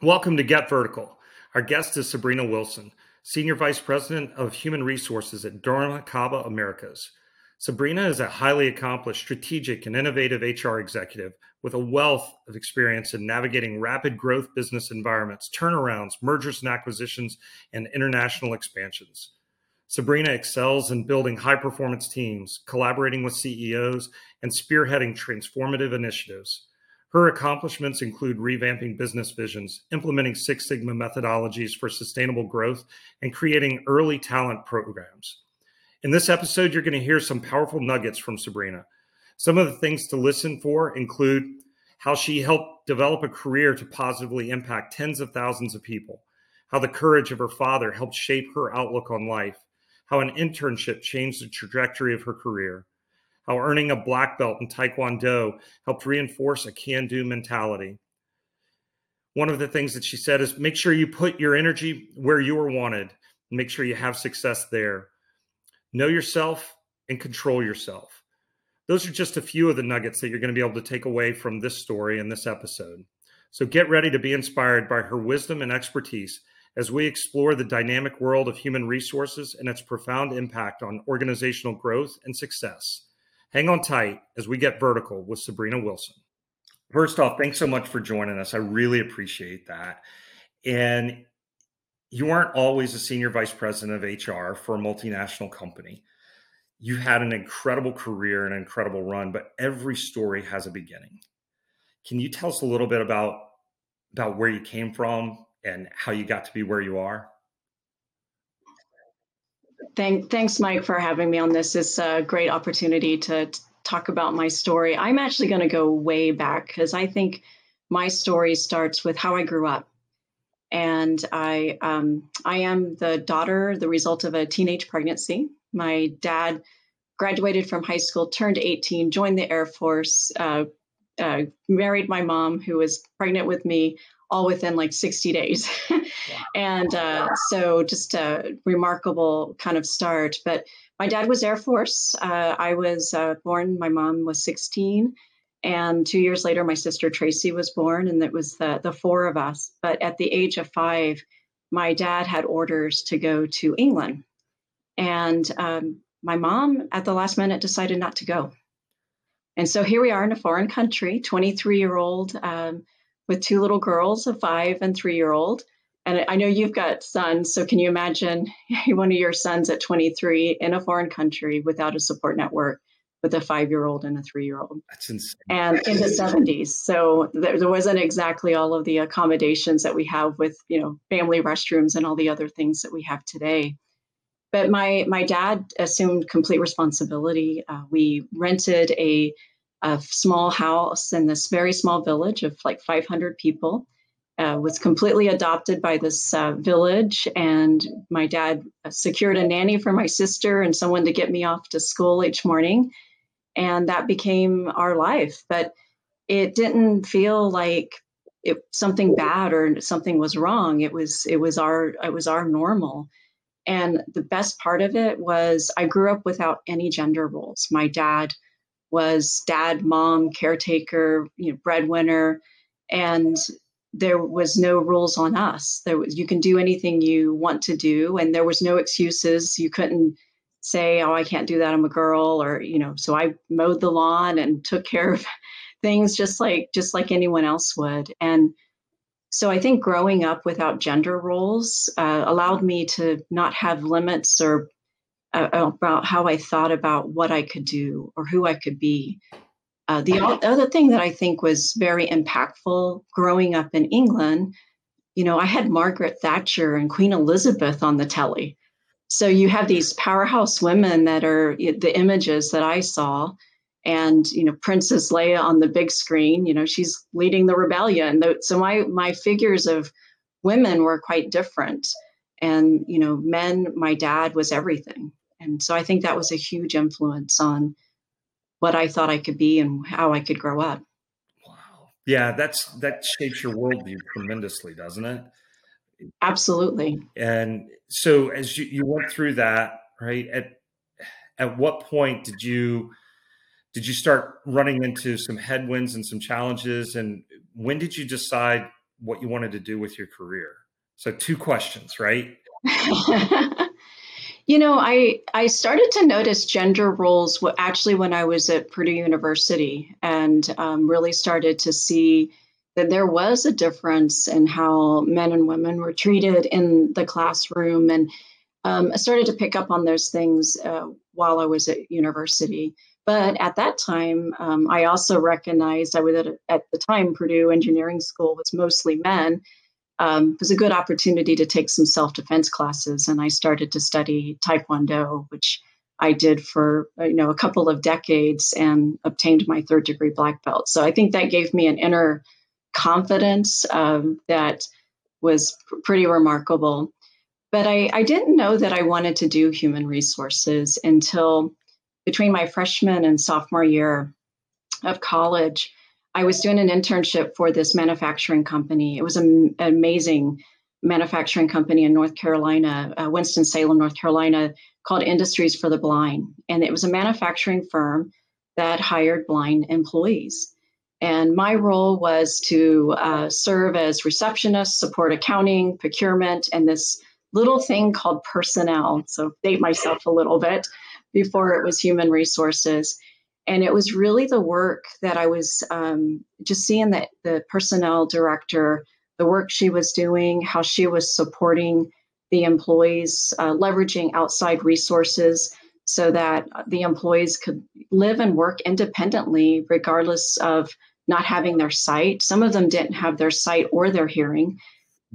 Welcome to Get Vertical. Our guest is Sabrina Wilson, Senior Vice President of Human Resources at dormakaba Americas. Sabrina is a highly accomplished, strategic, and innovative HR executive with a wealth of experience in navigating rapid growth business environments, turnarounds, mergers and acquisitions, and international expansions. Sabrina excels in building high performance teams, collaborating with CEOs, and spearheading transformative initiatives. Her accomplishments include revamping business visions, implementing Six Sigma methodologies for sustainable growth, and creating early talent programs. In this episode, you're going to hear some powerful nuggets from Sabrina. Some of the things to listen for include how she helped develop a career to positively impact tens of thousands of people, how the courage of her father helped shape her outlook on life, how an internship changed the trajectory of her career, how earning a black belt in Taekwondo helped reinforce a can do mentality. One of the things that she said is make sure you put your energy where you are wanted, make sure you have success there. Know yourself and control yourself. Those are just a few of the nuggets that you're going to be able to take away from this story and this episode. So get ready to be inspired by her wisdom and expertise as we explore the dynamic world of human resources and its profound impact on organizational growth and success. Hang on tight as we get vertical with Sabrina Wilson. First off, thanks so much for joining us. I really appreciate that. And you aren't always a senior vice president of HR for a multinational company. You've had an incredible career and an incredible run, but every story has a beginning. Can you tell us a little bit about about where you came from and how you got to be where you are? Thank, thanks, Mike, for having me on this. It's a great opportunity to talk about my story. I'm actually going to go way back because I think my story starts with how I grew up. And I, um, I am the daughter, the result of a teenage pregnancy. My dad graduated from high school, turned 18, joined the Air Force, uh, uh, married my mom, who was pregnant with me, all within like 60 days. and uh, so just a remarkable kind of start. But my dad was Air Force. Uh, I was uh, born, my mom was 16. And two years later, my sister Tracy was born, and it was the, the four of us. But at the age of five, my dad had orders to go to England. And um, my mom, at the last minute, decided not to go. And so here we are in a foreign country, 23 year old. Um, with two little girls, a five and three year old. And I know you've got sons, so can you imagine one of your sons at 23 in a foreign country without a support network with a five year old and a three year old? That's insane. And in the 70s. So there, there wasn't exactly all of the accommodations that we have with, you know, family restrooms and all the other things that we have today. But my my dad assumed complete responsibility. Uh, we rented a a small house in this very small village of like 500 people. Uh, was completely adopted by this uh, village, and my dad secured a nanny for my sister and someone to get me off to school each morning, and that became our life. But it didn't feel like it, something bad or something was wrong. It was it was our it was our normal. And the best part of it was I grew up without any gender roles. My dad was dad, mom, caretaker, you know, breadwinner, and there was no rules on us. There was you can do anything you want to do, and there was no excuses. You couldn't say, "Oh, I can't do that. I'm a girl," or you know. So I mowed the lawn and took care of things just like just like anyone else would, and so I think growing up without gender roles uh, allowed me to not have limits or about how I thought about what I could do or who I could be. Uh, the other thing that I think was very impactful growing up in England, you know, I had Margaret Thatcher and Queen Elizabeth on the telly. So you have these powerhouse women that are the images that I saw, and you know, Princess Leia on the big screen. You know, she's leading the rebellion. So my my figures of women were quite different, and you know, men. My dad was everything. And so I think that was a huge influence on what I thought I could be and how I could grow up. Wow. Yeah, that's that shapes your worldview tremendously, doesn't it? Absolutely. And so as you, you went through that, right, at at what point did you did you start running into some headwinds and some challenges and when did you decide what you wanted to do with your career? So, two questions, right? you know, I I started to notice gender roles actually when I was at Purdue University, and um, really started to see that there was a difference in how men and women were treated in the classroom, and um, I started to pick up on those things uh, while I was at university. But at that time, um, I also recognized I was at, at the time Purdue Engineering School was mostly men. Um, it was a good opportunity to take some self defense classes, and I started to study Taekwondo, which I did for you know a couple of decades and obtained my third degree black belt. So I think that gave me an inner confidence um, that was pr- pretty remarkable. But I, I didn't know that I wanted to do human resources until between my freshman and sophomore year of college, I was doing an internship for this manufacturing company. It was an amazing manufacturing company in North Carolina, uh, Winston-Salem, North Carolina, called Industries for the Blind. And it was a manufacturing firm that hired blind employees. And my role was to uh, serve as receptionist, support accounting, procurement, and this little thing called personnel. So, date myself a little bit before it was human resources. And it was really the work that I was um, just seeing that the personnel director, the work she was doing, how she was supporting the employees, uh, leveraging outside resources so that the employees could live and work independently, regardless of not having their sight. Some of them didn't have their sight or their hearing.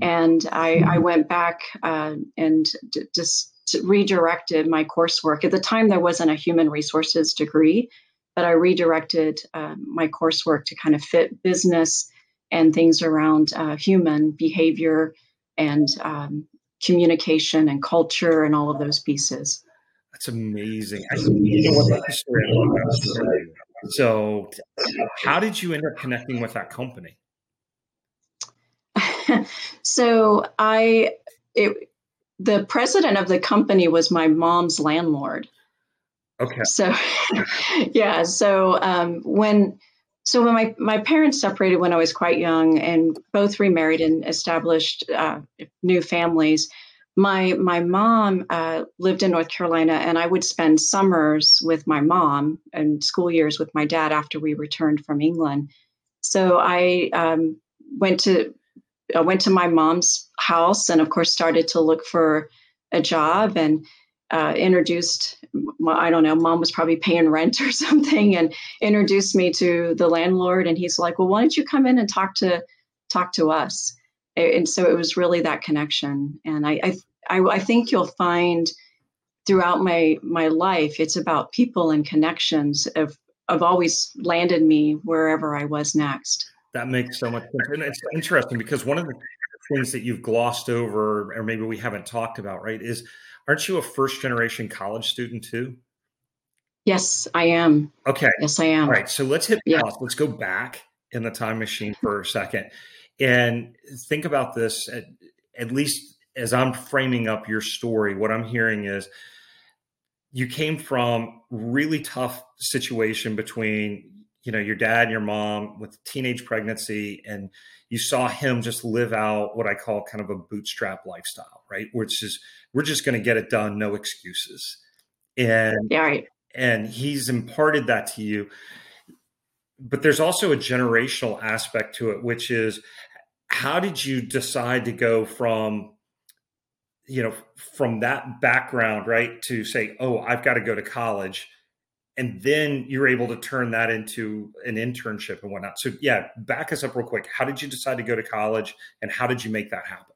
And I, I went back uh, and d- just redirected my coursework. At the time, there wasn't a human resources degree, but I redirected uh, my coursework to kind of fit business and things around uh, human behavior and um, communication and culture and all of those pieces. That's amazing. I, you know what story So, how did you end up connecting with that company? so I it the president of the company was my mom's landlord. Okay. So, yeah. So um, when so when my my parents separated when I was quite young and both remarried and established uh, new families, my my mom uh, lived in North Carolina, and I would spend summers with my mom and school years with my dad after we returned from England. So I um, went to I went to my mom's house and, of course, started to look for a job and uh, introduced, I don't know, mom was probably paying rent or something and introduced me to the landlord. And he's like, well, why don't you come in and talk to talk to us? And so it was really that connection. And I, I, I think you'll find throughout my my life, it's about people and connections of have always landed me wherever I was next. That makes so much sense. And it's interesting because one of the things that you've glossed over, or maybe we haven't talked about, right, is aren't you a first generation college student too? Yes, I am. Okay. Yes, I am. All right. So let's hit yeah. pause. Let's go back in the time machine for a second and think about this at, at least as I'm framing up your story. What I'm hearing is you came from really tough situation between you know your dad and your mom with teenage pregnancy and you saw him just live out what i call kind of a bootstrap lifestyle right? Which is we're just going to get it done no excuses. And yeah, right. and he's imparted that to you. But there's also a generational aspect to it which is how did you decide to go from you know from that background right to say oh i've got to go to college and then you're able to turn that into an internship and whatnot. So yeah, back us up real quick. How did you decide to go to college, and how did you make that happen?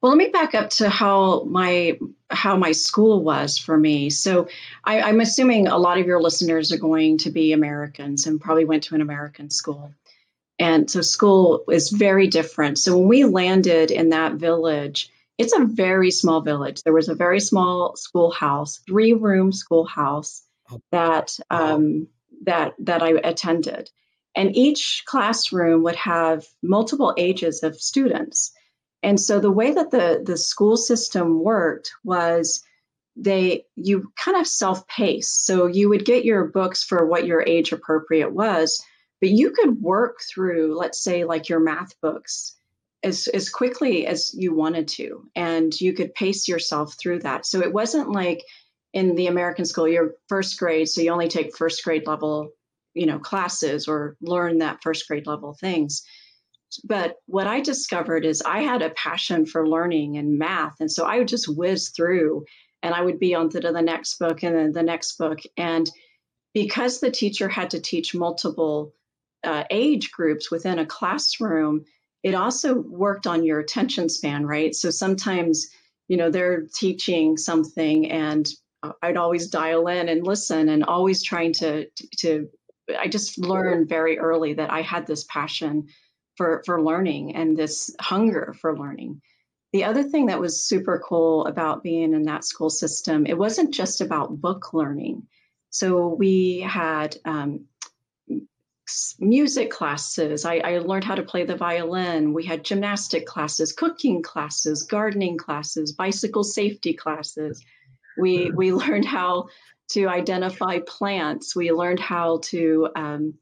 Well, let me back up to how my how my school was for me. So I, I'm assuming a lot of your listeners are going to be Americans and probably went to an American school. And so school is very different. So when we landed in that village, it's a very small village. There was a very small schoolhouse, three room schoolhouse oh. that um, that that I attended, and each classroom would have multiple ages of students. And so the way that the the school system worked was they you kind of self-paced. So you would get your books for what your age appropriate was, but you could work through, let's say, like your math books as, as quickly as you wanted to, and you could pace yourself through that. So it wasn't like in the American school, you're first grade, so you only take first grade level, you know, classes or learn that first grade level things. But what I discovered is I had a passion for learning and math. And so I would just whiz through and I would be on to the next book and then the next book. And because the teacher had to teach multiple uh, age groups within a classroom, it also worked on your attention span, right? So sometimes, you know, they're teaching something and I'd always dial in and listen and always trying to, to, I just learned very early that I had this passion for, for learning and this hunger for learning. The other thing that was super cool about being in that school system, it wasn't just about book learning. So we had um, music classes. I, I, learned how to play the violin. We had gymnastic classes, cooking classes, gardening classes, bicycle safety classes. We we learned how to identify plants. We learned how to, um,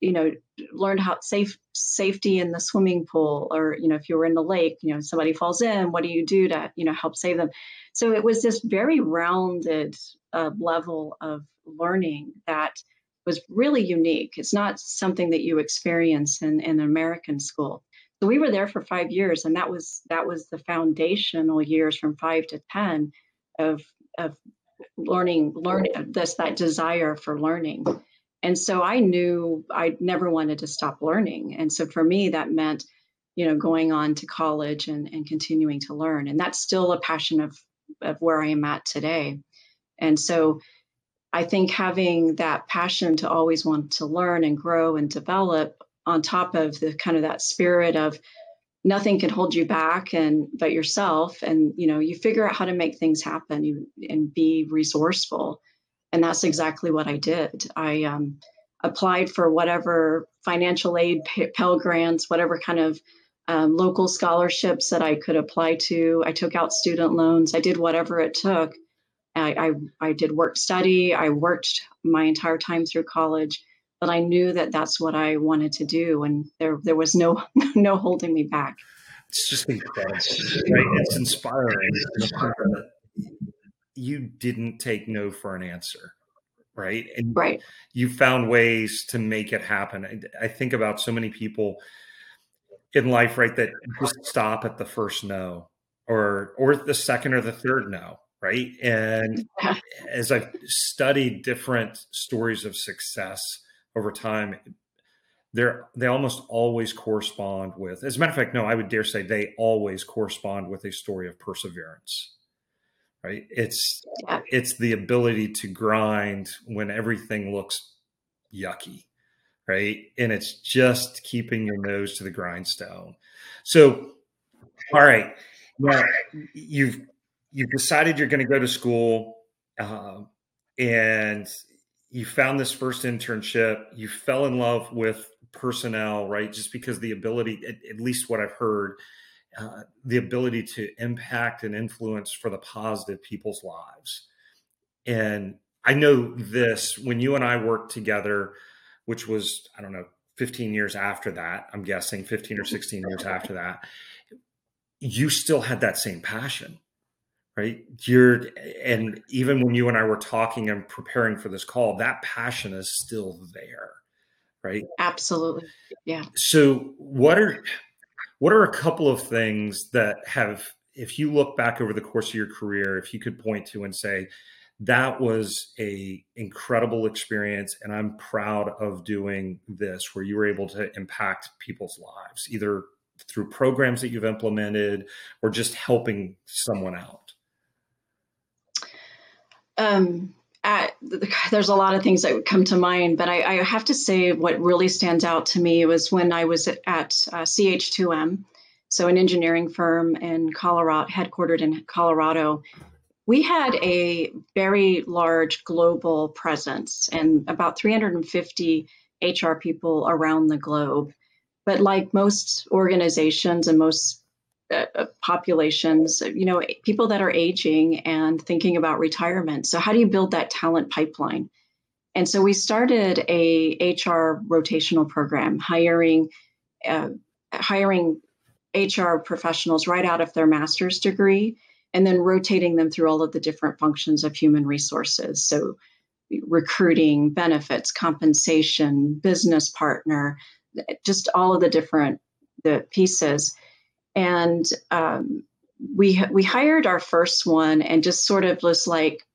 you know, learn how safe safety in the swimming pool, or you know, if you were in the lake, you know, somebody falls in, what do you do to you know help save them? So it was this very rounded uh, level of learning that was really unique. It's not something that you experience in, in an American school. So we were there for five years, and that was that was the foundational years from five to ten of of learning, learning this that desire for learning. And so I knew I never wanted to stop learning. And so for me, that meant, you know, going on to college and, and continuing to learn. And that's still a passion of of where I am at today. And so I think having that passion to always want to learn and grow and develop on top of the kind of that spirit of nothing can hold you back and but yourself and you know you figure out how to make things happen you, and be resourceful. And that's exactly what i did. I um, applied for whatever financial aid pell grants whatever kind of um, local scholarships that i could apply to. I took out student loans. I did whatever it took I, I, I did work study. I worked my entire time through college, but I knew that that's what I wanted to do, and there there was no no holding me back. It's just incredible, right? It's inspiring. You didn't take no for an answer, right? And right. You found ways to make it happen. I, I think about so many people in life, right, that just stop at the first no, or or the second or the third no right? And as I've studied different stories of success over time, they're they almost always correspond with, as a matter of fact, no, I would dare say they always correspond with a story of perseverance. Right? It's yeah. it's the ability to grind when everything looks yucky, right? And it's just keeping your nose to the grindstone. So, all right, now you've you've decided you're going to go to school uh, and you found this first internship you fell in love with personnel right? Just because the ability at, at least what i've heard uh, the ability to impact and influence for the positive people's lives. And i know this when you and i worked together which was i don't know 15 years after that i'm guessing 15 or 16 years after that you still had that same passion right? You're and even when you and i were talking and preparing for this call that passion is still there right? Absolutely. Yeah. So what are what are a couple of things that have if you look back over the course of your career if you could point to and say that was a incredible experience and i'm proud of doing this where you were able to impact people's lives either through programs that you've implemented or just helping someone out um, at, there's a lot of things that would come to mind, but I, I, have to say what really stands out to me was when I was at, at uh, CH2M, so an engineering firm in Colorado, headquartered in Colorado. We had a very large global presence and about 350 HR people around the globe. But like most organizations and most uh, uh, populations, you know, people that are aging and thinking about retirement. So, how do you build that talent pipeline? And so we started a HR rotational program, hiring uh, hiring HR professionals right out of their master's degree, and then rotating them through all of the different functions of human resources. So recruiting, benefits, compensation, business partner, just all of the different the pieces. And um, we we hired our first one and just sort of was like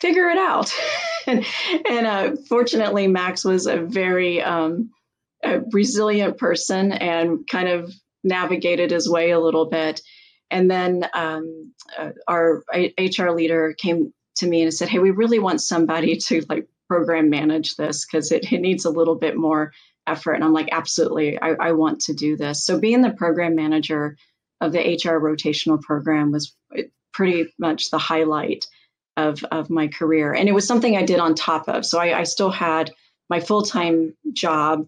figure it out. And and uh, fortunately max was a very um, a resilient person and kind of navigated his way a little bit. And then um, uh, our hr leader came to me and said hey we really want somebody to like program manage this because it, it needs a little bit more effort and i'm like absolutely I, I want to do this so being the program manager of the HR rotational program was pretty much the highlight of, of my career. And it was something I did on top of. So I, I still had my full time job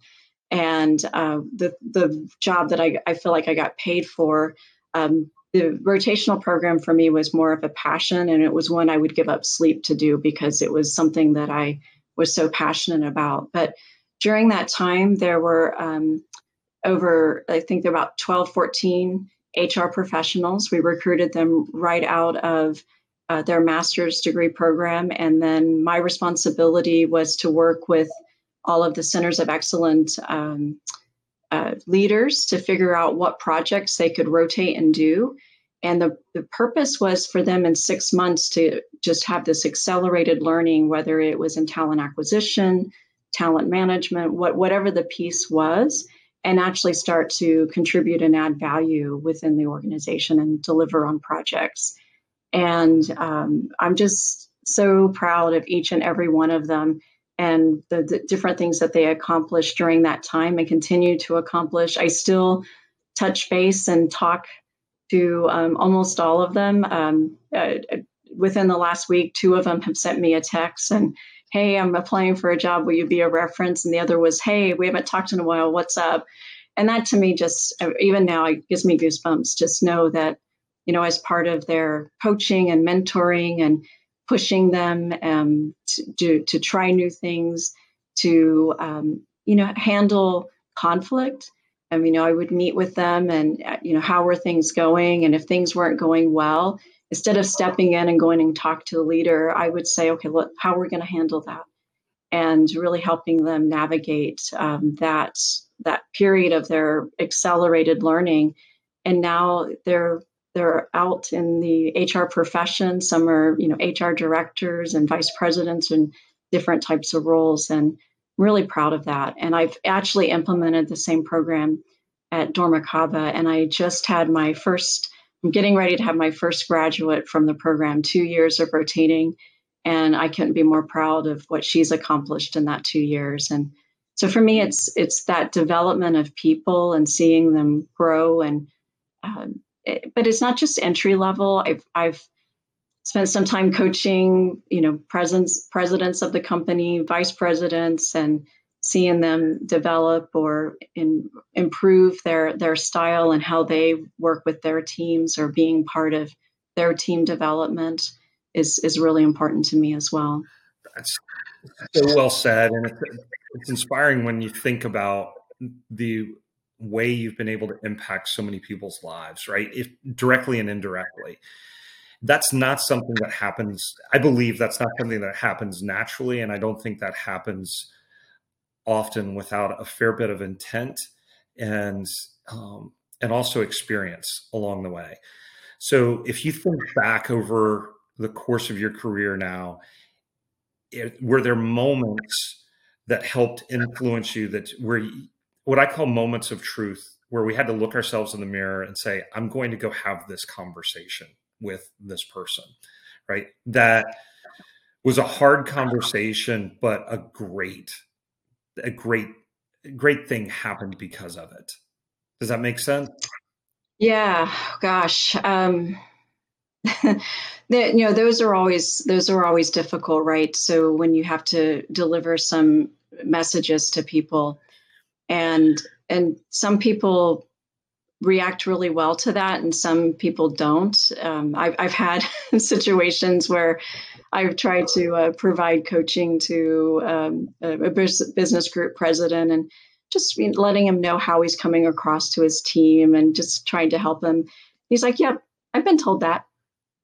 and uh, the, the job that I, I feel like I got paid for. Um, the rotational program for me was more of a passion, and it was one I would give up sleep to do because it was something that I was so passionate about. But during that time, there were um, over, I think about 12, 14 HR professionals. We recruited them right out of uh, their master's degree program. And then my responsibility was to work with all of the centers of excellence um, uh, leaders to figure out what projects they could rotate and do. And the, the purpose was for them in six months to just have this accelerated learning, whether it was in talent acquisition, talent management, what, whatever the piece was and actually start to contribute and add value within the organization and deliver on projects. And um, I'm just so proud of each and every one of them and the, the, different things that they accomplished during that time and continue to accomplish. I still touch base and talk to um, almost all of them. Um, uh, within the last week, two of them have sent me a text and hey, I'm applying for a job. Will you be a reference? And the other was, hey, we haven't talked in a while. What's up? And that to me just, even now, it gives me goosebumps. Just know that, you know, as part of their coaching and mentoring and pushing them um, to, to, to try new things, to, um, you know, handle conflict. I mean, you know, I would meet with them and, uh, you know, how were things going? And if things weren't going well, instead of stepping in and going and talk to the leader, I would say, okay, look, how are we going to handle that? And really helping them navigate um, that that period of their accelerated learning. And now they're they're out in the HR profession. Some are, you know, HR directors and vice presidents and different types of roles. And I'm really proud of that. And I've actually implemented the same program at Dormakaba. And I just had my first I'm getting ready to have my first graduate from the program, two years of rotating. And I couldn't be more proud of what she's accomplished in that two years. And so for me, it's it's that development of people and seeing them grow. And um, it, but it's not just entry level. I've I've spent some time coaching, you know, presidents presidents of the company, vice presidents, and seeing them develop or in, improve their their style and how they work with their teams or being part of their team development is is really important to me as well. That's so well said, and it's, it's inspiring when you think about the way you've been able to impact so many people's lives, right? If directly and indirectly. That's not something that happens. I believe that's not something that happens naturally, and I don't think that happens often without a fair bit of intent and um, and also experience along the way. So if you think back over the course of your career now, it, were there moments that helped influence you that were what I call moments of truth, where we had to look ourselves in the mirror and say, "I'm going to go have this conversation with this person," right? That was a hard conversation, but a great a great great thing happened because of it. Does that make sense? Yeah, gosh. Um the, you know those are always those are always difficult right so when you have to deliver some messages to people and and some people react really well to that and some people don't um, I've, I've had situations where I've tried to uh, provide coaching to um, a business group president and just letting him know how he's coming across to his team and just trying to help him. He's like, "Yep, yeah, I've been told that."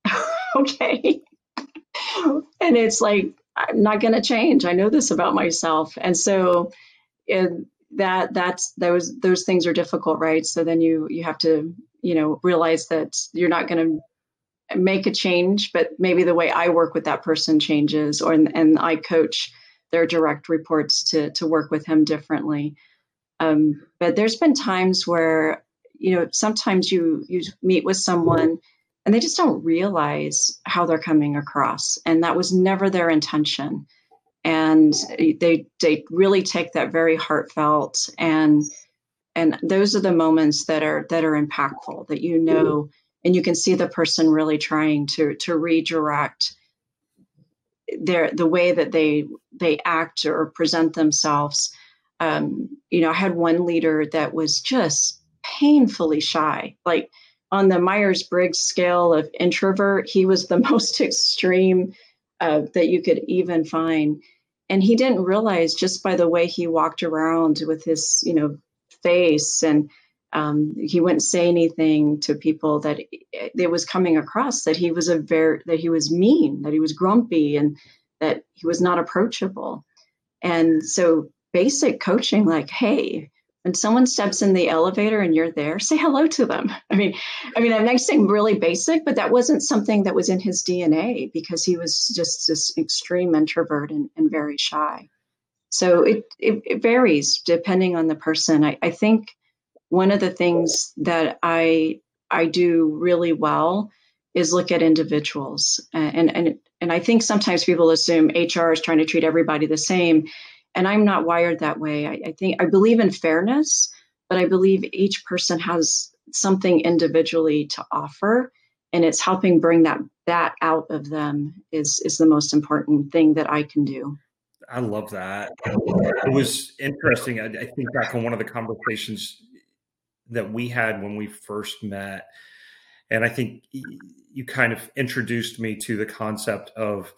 okay. and it's like, I'm not going to change. I know this about myself. And so it, that that's those those things are difficult, right? So then you you have to, you know, realize that you're not going to make a change, but maybe the way I work with that person changes or and I coach their direct reports to to work with him differently. Um, but there's been times where you know sometimes you you meet with someone and they just don't realize how they're coming across and that was never their intention and they they really take that very heartfelt. And and those are the moments that are that are impactful that you know and you can see the person really trying to to redirect their the way that they they act or present themselves. Um, you know i had one leader that was just painfully shy. Like on the Myers Briggs scale of introvert, he was the most extreme uh, that you could even find. And he didn't realize just by the way he walked around with his, you know, face and um, he wouldn't say anything to people that it was coming across that he was a very that he was mean, that he was grumpy, and that he was not approachable. And so basic coaching, like, hey, when someone steps in the elevator and you're there, say hello to them. I mean, I mean, that might seem really basic, but that wasn't something that was in his DNA because he was just this extreme introvert and, and very shy. So it, it, it, varies depending on the person. I, I think one of the things that I I do really well is look at individuals, and and and I think sometimes people assume HR is trying to treat everybody the same, and I'm not wired that way. I, I think I believe in fairness, but I believe each person has something individually to offer and it's helping bring that that out of them is is the most important thing that I can do. I love that. It was interesting. I, I, think back on one of the conversations that we had when we first met, and I think you kind of introduced me to the concept of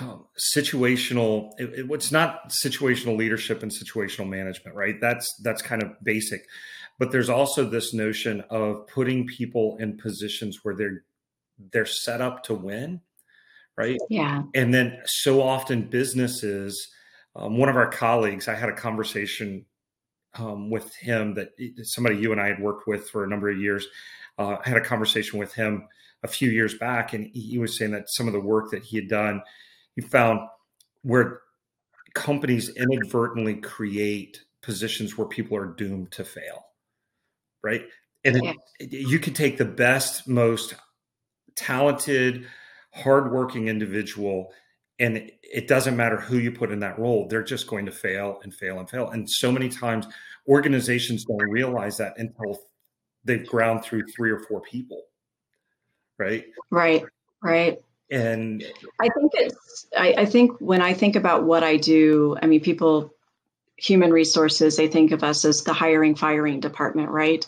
um, situational it, it, it's not situational leadership and situational management right? That's that's kind of basic. But there's also this notion of putting people in positions where they're they're set up to win right? Yeah. And then so often businesses um, one of our colleagues i had a conversation um, with him that somebody you and i had worked with for a number of years uh, i had a conversation with him a few years back and he was saying that some of the work that he had done he found where companies inadvertently create positions where people are doomed to fail right? And yeah. it, you could take the best most talented hardworking individual and it doesn't matter who you put in that role they're just going to fail and fail and fail. And so many times organizations don't realize that until they've ground through three or four people right? Right right and i think it's I, I, think when i think about what i do i mean people human resources they think of us as the hiring firing department right?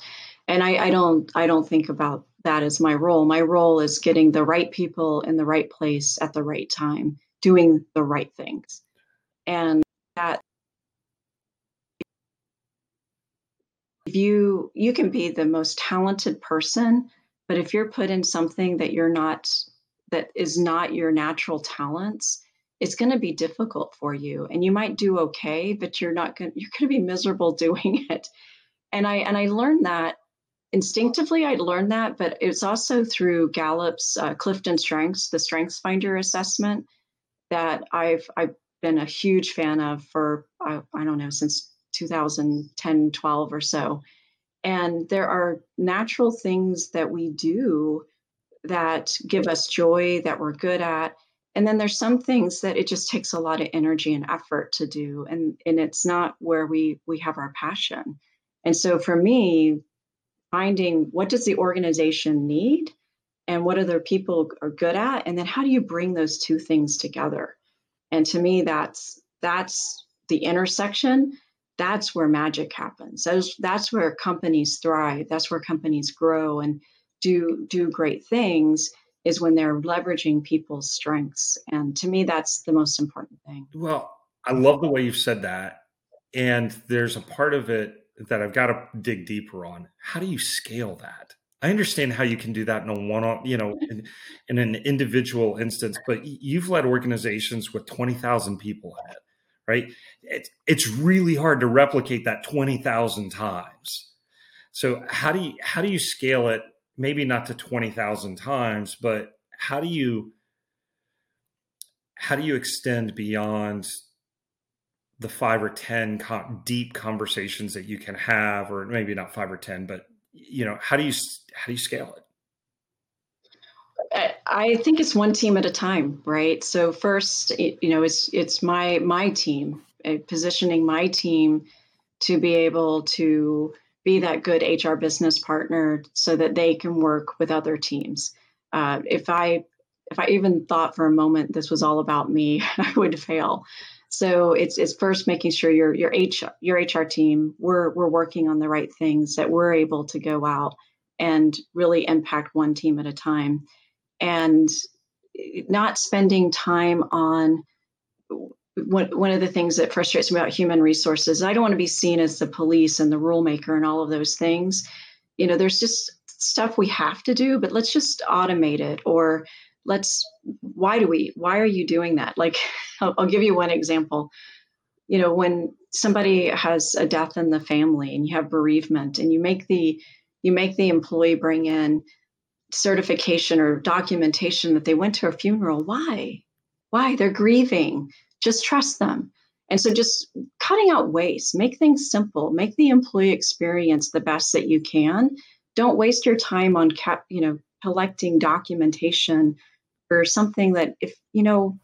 And I, I don't i don't think about that as my role. My role is getting the right people in the right place at the right time doing the right things. And that if you you can be the most talented person but if you're put in something that you're not that is not your natural talents, it's going to be difficult for you and you might do okay but you're not going you're going to be miserable doing it. And i and i learned that instinctively i learned that but it's also through gallup's uh, clifton strengths the strengths finder assessment that i've i've been a huge fan of for I, I don't know since 2010 12 or so. And there are natural things that we do that give us joy that we're good at. And then there's some things that it just takes a lot of energy and effort to do and and it's not where we we have our passion. And so for me finding what does the organization need and what other people are good at and then how do you bring those two things together? And to me that's that's the intersection. That's where magic happens. That's, that's where companies thrive. That's where companies grow. And do do great things is when they're leveraging people's strengths. And to me, that's the most important thing. Well, I love the way you've said that. And there's a part of it that I've got to dig deeper on. How do you scale that? I understand how you can do that in a one-on you know, in, in, an individual instance, but you've led organizations with 20,000 people in it, right? It's, it's really hard to replicate that 20,000 times. So how do you, how do you scale it? Maybe not to 20,000 times, but how do you, how do you extend beyond the five or 10 deep conversations that you can have, or maybe not five or 10, but you know, how do you, how do you scale it? I think it's one team at a time, right? So first, you know, it's it's my my team, uh, positioning my team to be able to be that good HR business partner, so that they can work with other teams. Uh, if I if I even thought for a moment this was all about me, I would fail. So it's it's first making sure your your HR your HR team we're we're working on the right things that we're able to go out and really impact one team at a time, and not spending time on one, one of the things that frustrates me about human resources i don't want to be seen as the police and the rule maker and all of those things. You know there's just stuff we have to do but let's just automate it or let's why do we why are you doing that? Like I'll, I'll, give you one example. You know when somebody has a death in the family and you have bereavement and you make the you make the employee bring in certification or documentation that they went to a funeral why? Why? They're grieving just trust them. And so just cutting out waste make things simple make the employee experience the best that you can. Don't waste your time on cap you know collecting documentation or something that if you know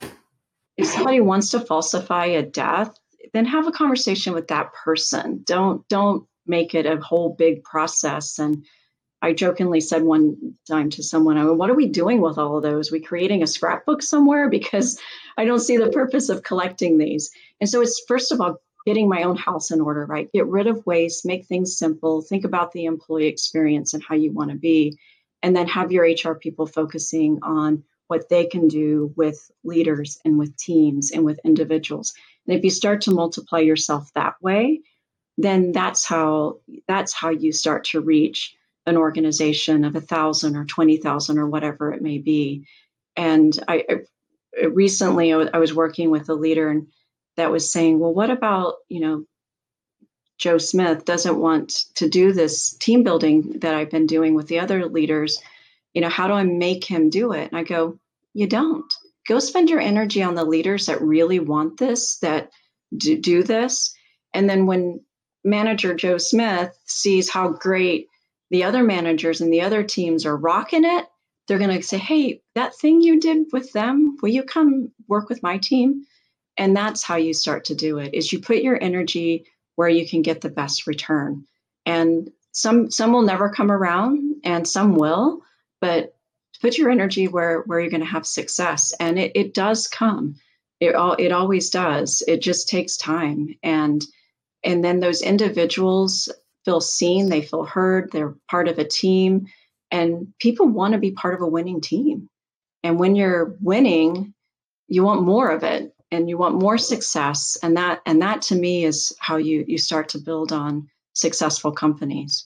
if somebody wants to falsify a death then have a conversation with that person. Don't don't make it a whole big process and i jokingly said one time to someone i mean what are we doing with all of those? Are we creating a scrapbook somewhere? Because i don't see the purpose of collecting these. And so it's first of all getting my own house in order right? Get rid of waste make things simple think about the employee experience and how you want to be and then have your hr people focusing on what they can do with leaders and with teams and with individuals. And if you start to multiply yourself that way, then that's how that's how you start to reach an organization of a thousand or twenty thousand or whatever it may be. And I, I recently I was working with a leader that was saying, well, what about you know Joe Smith doesn't want to do this team building that I've been doing with the other leaders. You know, how do I make him do it? And I go, you don't. Go spend your energy on the leaders that really want this, that do, do this. And then when manager Joe Smith sees how great the other managers and the other teams are rocking it, they're going to say, Hey, that thing you did with them, will you come work with my team? And that's how you start to do it is you put your energy where you can get the best return. And some some will never come around and some will, but put your energy where where you're going to have success and it, it does come it all it always does it just takes time and and then those individuals feel seen they feel heard they're part of a team and people want to be part of a winning team. And when you're winning you want more of it and you want more success and that and that to me is how you you start to build on successful companies